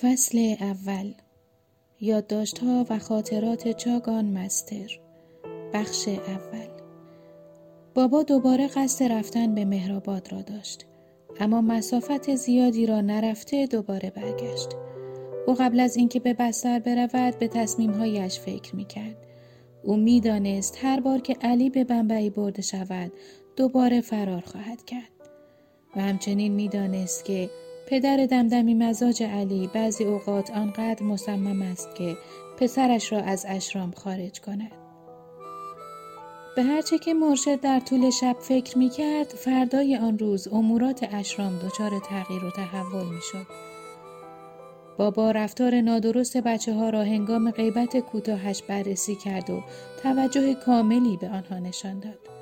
فصل اول. یادداشت‌ها و خاطرات چاگان مستر. بخش اول. بابا دوباره قصد رفتن به مهرآباد را داشت اما مسافت زیادی را نرفته دوباره برگشت. او قبل از اینکه به بستر برود به تصمیمهایش فکر می‌کرد. او می‌دانست هر بار که علی به بمبئی برده شود دوباره فرار خواهد کرد. و همچنین می‌دانست که پدر دمدمی مزاج علی بعضی اوقات آنقدر مصمم است که پسرش را از اشرام خارج کند. به هرچه که مرشد در طول شب فکر می کرد فردای آن روز امورات اشرام دچار تغییر و تحول می شد. بابا رفتار نادرست بچه ها را هنگام غیبت کوتاهش بررسی کرد و توجه کاملی به آنها نشان داد.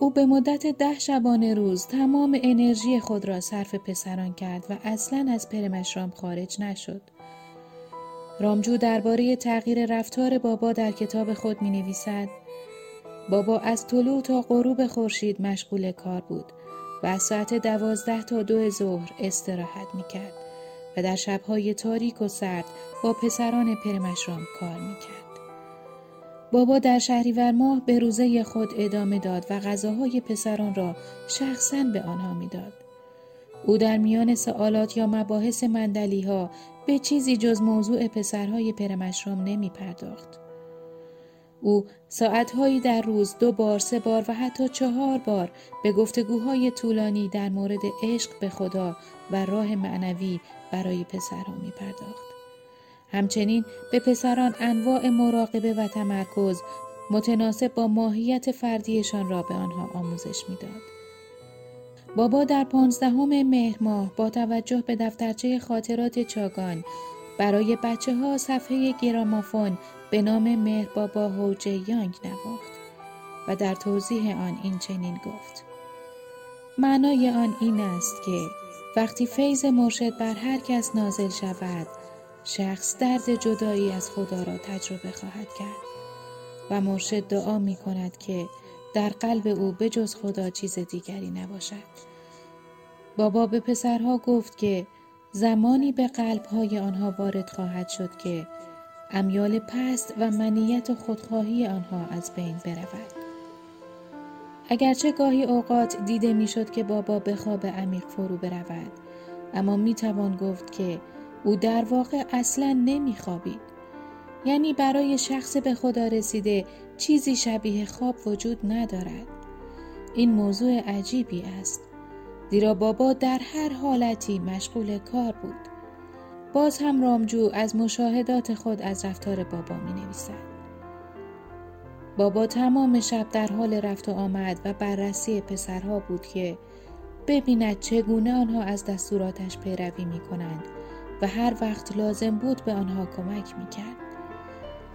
او به مدت ده شبانه روز تمام انرژی خود را صرف پسران کرد و اصلا از پرمشرام خارج نشد. رامجو درباره تغییر رفتار بابا در کتاب خود می نویسد بابا از طلوع تا غروب خورشید مشغول کار بود و از ساعت دوازده تا دو ظهر استراحت می کرد و در شبهای تاریک و سرد با پسران پرمشرام کار می کرد. بابا در شهریور ماه به روزه خود ادامه داد و غذاهای پسران را شخصا به آنها می‌داد. او در میان سوالات یا مباحث مندلی ها به چیزی جز موضوع پسرهای پرمشرام نمی پرداخت. او ساعتهایی در روز دو بار سه بار و حتی چهار بار به گفتگوهای طولانی در مورد عشق به خدا و راه معنوی برای پسرها می پرداخت. همچنین به پسران انواع مراقبه و تمرکز متناسب با ماهیت فردیشان را به آنها آموزش می‌داد. بابا در پانزدهم مهر ماه با توجه به دفترچه خاطرات چاگان برای بچه ها صفحه گرامافون به نام مهر بابا هوجه یانگ نواخت و در توضیح آن این چنین گفت معنای آن این است که وقتی فیض مرشد بر هر کس نازل شود شخص درد جدایی از خدا را تجربه خواهد کرد و مرشد دعا می کند که در قلب او به جز خدا چیز دیگری نباشد. بابا به پسرها گفت که زمانی به قلبهای آنها وارد خواهد شد که امیال پست و منیت و خودخواهی آنها از بین برود. اگرچه گاهی اوقات دیده می‌شد که بابا به خواب عمیق فرو برود اما می توان گفت که او در واقع اصلا نمیخوابید. یعنی برای شخص به خدا رسیده چیزی شبیه خواب وجود ندارد. این موضوع عجیبی است. زیرا بابا در هر حالتی مشغول کار بود. باز هم رامجو از مشاهدات خود از رفتار بابا می نویسد. بابا تمام شب در حال رفت و آمد و بررسی پسرها بود که ببیند چگونه آنها از دستوراتش پیروی می کنند و هر وقت لازم بود به آنها کمک می کرد.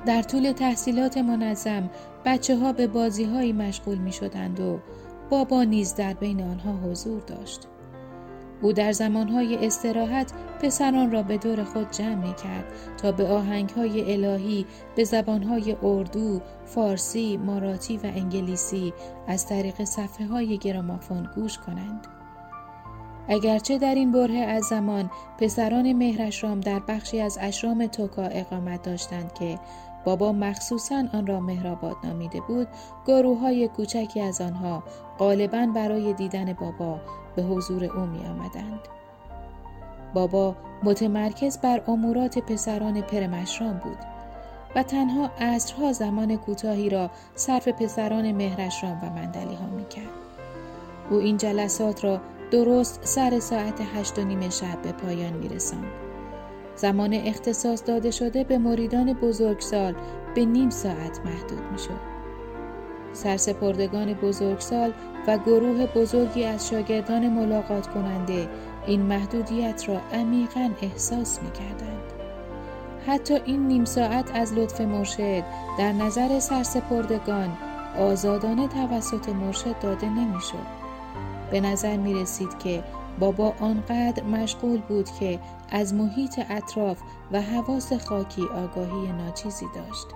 در طول تحصیلات منظم بچه ها به بازی هایی مشغول می شدند و بابا نیز در بین آنها حضور داشت. او در زمانهای استراحت پسران را به دور خود جمع می کرد تا به آهنگ های الهی به زبانهای اردو، فارسی، ماراتی و انگلیسی از طریق صفحه های گرامافون گوش کنند. اگرچه در این بره از زمان پسران مهرشرام در بخشی از اشرام توکا اقامت داشتند که بابا مخصوصا آن را مهرآباد نامیده بود گروه های کوچکی از آنها غالبا برای دیدن بابا به حضور او می آمدند. بابا متمرکز بر امورات پسران پرمشرام بود و تنها عصرها زمان کوتاهی را صرف پسران مهرشرام و مندلی ها می کرد. او این جلسات را درست سر ساعت هشت و نیم شب به پایان می رسند. زمان اختصاص داده شده به مریدان بزرگسال به نیم ساعت محدود می شد. سرسپردگان بزرگسال و گروه بزرگی از شاگردان ملاقات کننده این محدودیت را عمیقا احساس می کردند. حتی این نیم ساعت از لطف مرشد در نظر سرسپردگان آزادانه توسط مرشد داده نمی شد. به نظر می رسید که بابا آنقدر مشغول بود که از محیط اطراف و حواس خاکی آگاهی ناچیزی داشت.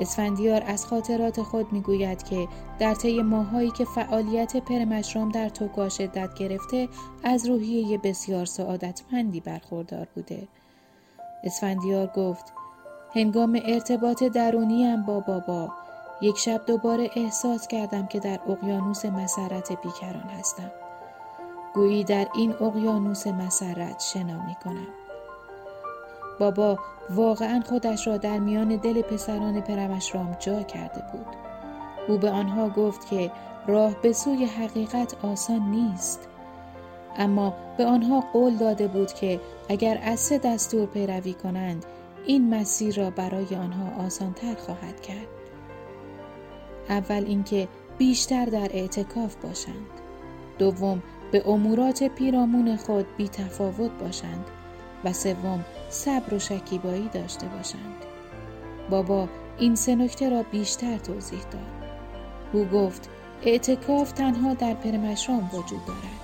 اسفندیار از خاطرات خود می‌گوید که در طی ماهایی که فعالیت پرمشرام در توکا شدت گرفته از روحیه بسیار سعادتمندی برخوردار بوده اسفندیار گفت هنگام ارتباط درونیم با بابا یک شب دوباره احساس کردم که در اقیانوس مسرت بیکران هستم. گویی در این اقیانوس مسرت شنا می کنم. بابا واقعا خودش را در میان دل پسران پرمشرام جا کرده بود. او به آنها گفت که راه به سوی حقیقت آسان نیست. اما به آنها قول داده بود که اگر از سه دستور پیروی کنند این مسیر را برای آنها آسانتر خواهد کرد. اول اینکه بیشتر در اعتکاف باشند. دوم به امورات پیرامون خود بی تفاوت باشند. و سوم صبر و شکیبایی داشته باشند. بابا این سه نکته را بیشتر توضیح داد. او گفت اعتکاف تنها در پرمشرام وجود دارد.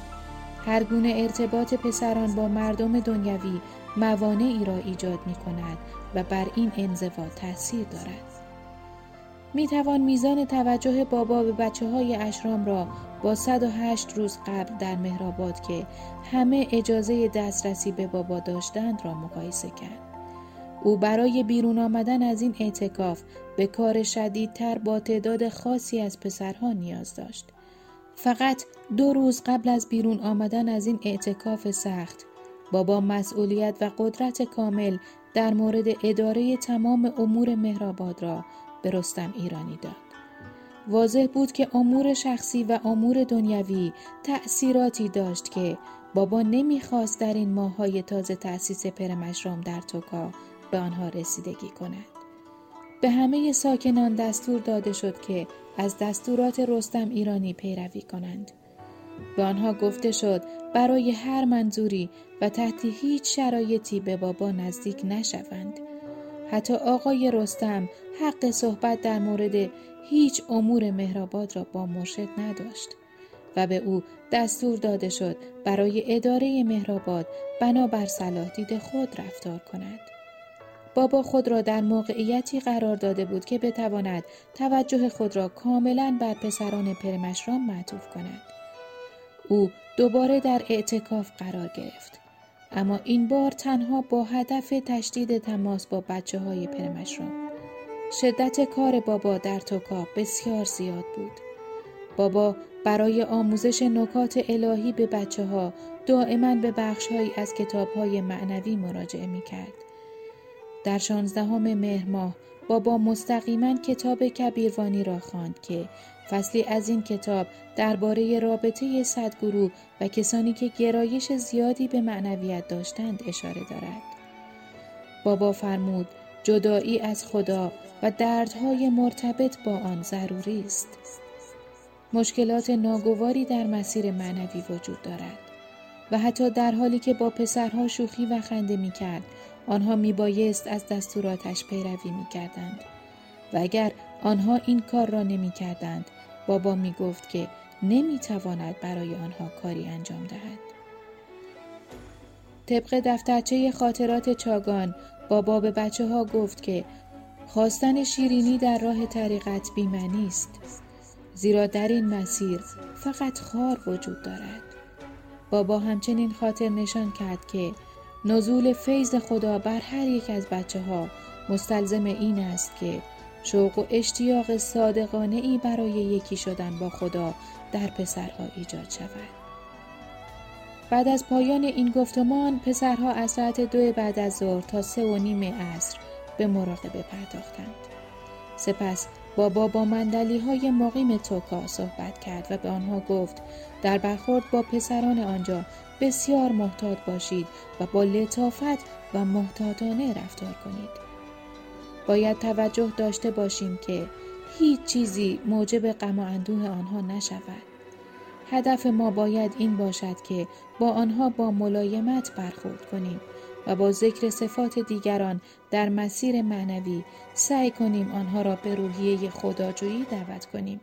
هر گونه ارتباط پسران با مردم دنیوی موانعی را ایجاد می کند و بر این انزوا تاثیر دارد. می توان میزان توجه بابا به بچه های اشرام را با 108 روز قبل در مهرآباد که همه اجازه دسترسی به بابا داشتند را مقایسه کرد. او برای بیرون آمدن از این اعتکاف به کار شدیدتر با تعداد خاصی از پسرها نیاز داشت. فقط دو روز قبل از بیرون آمدن از این اعتکاف سخت بابا مسئولیت و قدرت کامل در مورد اداره تمام امور مهرآباد را به رستم ایرانی داد. واضح بود که امور شخصی و امور دنیوی تأثیراتی داشت که بابا نمی‌خواست در این ماههای تازه تأسیس پرمشرام در توکا به آنها رسیدگی کند. به همه ساکنان دستور داده شد که از دستورات رستم ایرانی پیروی کنند. به آنها گفته شد برای هر منظوری و تحت هیچ شرایطی به بابا نزدیک نشوند. حتی آقای رستم حق صحبت در مورد هیچ امور مهرآباد را با مرشد نداشت و به او دستور داده شد برای اداره مهرآباد بنابر صلاح دید خود رفتار کند. بابا خود را در موقعیتی قرار داده بود که بتواند توجه خود را کاملا بر پسران پرمشرام معطوف کند. او دوباره در اعتکاف قرار گرفت. اما این بار تنها با هدف تشدید تماس با بچه های پرمشرام. شدت کار بابا در توکا بسیار زیاد بود. بابا برای آموزش نکات الهی به بچه ها دائما به بخشهایی از کتاب های معنوی مراجعه می کرد. در شانزدهم مهر ماه بابا مستقیما کتاب کبیروانی را خواند که فصلی از این کتاب درباره رابطه صدگروه و کسانی که گرایش زیادی به معنویت داشتند اشاره دارد. بابا فرمود جدایی از خدا و دردهای مرتبط با آن ضروری است. مشکلات ناگواری در مسیر معنوی وجود دارد و حتی در حالی که با پسرها شوخی و خنده می کرد آنها می بایست از دستوراتش پیروی می کردند. و اگر آنها این کار را نمی کردند بابا می گفت که نمی تواند برای آنها کاری انجام دهد. طبق دفترچه خاطرات چاگان بابا به بچه ها گفت که خواستن شیرینی در راه طریقت بیمنی است زیرا در این مسیر فقط خار وجود دارد بابا همچنین خاطر نشان کرد که نزول فیض خدا بر هر یک از بچه ها مستلزم این است که شوق و اشتیاق صادقانه ای برای یکی شدن با خدا در پسرها ایجاد شود. بعد از پایان این گفتمان پسرها از ساعت دو بعد از ظهر تا سه و نیم عصر به مراقبه پرداختند. سپس بابا با مندلی های مقیم توکا صحبت کرد و به آنها گفت در برخورد با پسران آنجا بسیار محتاط باشید و با لطافت و محتاطانه رفتار کنید. باید توجه داشته باشیم که هیچ چیزی موجب غم و اندوه آنها نشود. هدف ما باید این باشد که با آنها با ملایمت برخورد کنیم و با ذکر صفات دیگران در مسیر معنوی سعی کنیم آنها را به روحیه خداجویی دعوت کنیم.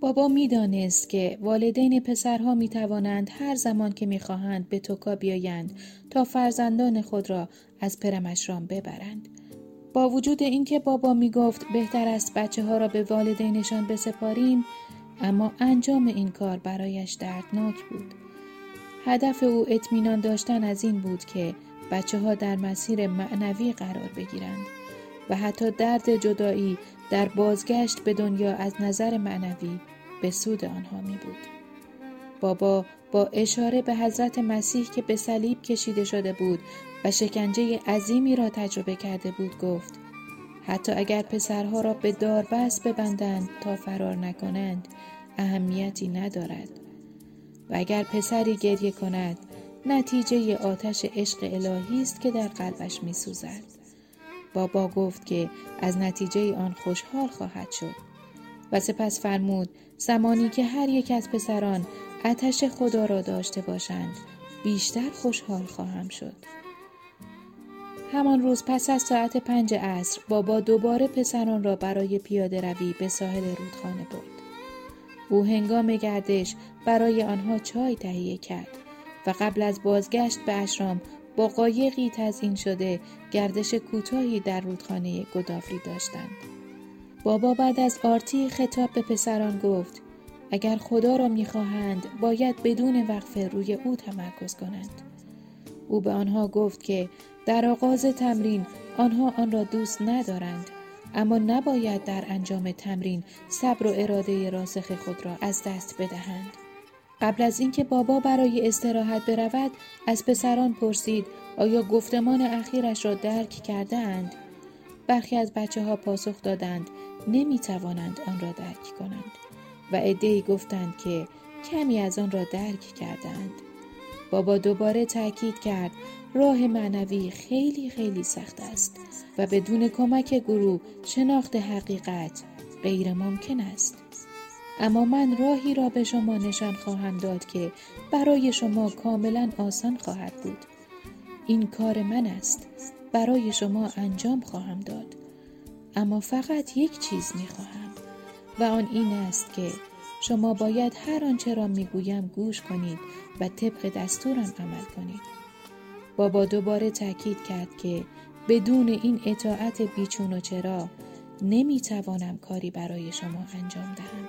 بابا می‌دانست که والدین پسرها می توانند هر زمان که می خواهند به توکا بیایند تا فرزندان خود را از پرمشرام ببرند. با وجود اینکه بابا می گفت بهتر است بچه ها را به والدینشان بسپاریم اما انجام این کار برایش دردناک بود. هدف او اطمینان داشتن از این بود که بچه ها در مسیر معنوی قرار بگیرند و حتی درد جدایی در بازگشت به دنیا از نظر معنوی به سود آنها می بود. بابا با اشاره به حضرت مسیح که به صلیب کشیده شده بود و شکنجه عظیمی را تجربه کرده بود گفت حتی اگر پسرها را به داربست ببندند تا فرار نکنند اهمیتی ندارد. و اگر پسری گریه کند نتیجه آتش عشق الهی است که در قلبش می سوزد. بابا گفت که از نتیجه آن خوشحال خواهد شد. و سپس فرمود زمانی که هر یک از پسران آتش خدا را داشته باشند بیشتر خوشحال خواهم شد. همان روز پس از ساعت پنج عصر بابا دوباره پسران را برای پیاده روی به ساحل رودخانه برد او هنگام گردش برای آنها چای تهیه کرد و قبل از بازگشت به اشرام با قایقی تزین شده گردش کوتاهی در رودخانه گدافری داشتند. بابا بعد از آرتی خطاب به پسران گفت اگر خدا را می‌خواهند باید بدون وقفه روی او تمرکز کنند. او به آنها گفت که در آغاز تمرین آنها آن را دوست ندارند اما نباید در انجام تمرین صبر و اراده راسخ خود را از دست بدهند. قبل از اینکه بابا برای استراحت برود از پسران پرسید آیا گفتمان اخیرش را درک کرده اند؟ برخی از بچه ها پاسخ دادند نمی توانند آن را درک کنند و عدهای گفتند که کمی از آن را درک کردند. بابا دوباره تاکید کرد راه معنوی خیلی خیلی سخت است و بدون کمک گروه شناخت حقیقت غیر ممکن است. اما من راهی را به شما نشان خواهم داد که برای شما کاملا آسان خواهد بود. این کار من است. برای شما انجام خواهم داد. اما فقط یک چیز می خواهم و آن این است که شما باید هر آنچه را می گویم گوش کنید و طبق دستورم عمل کنید. بابا دوباره تاکید کرد که بدون این اطاعت بیچون و چرا نمی توانم کاری برای شما انجام دهم.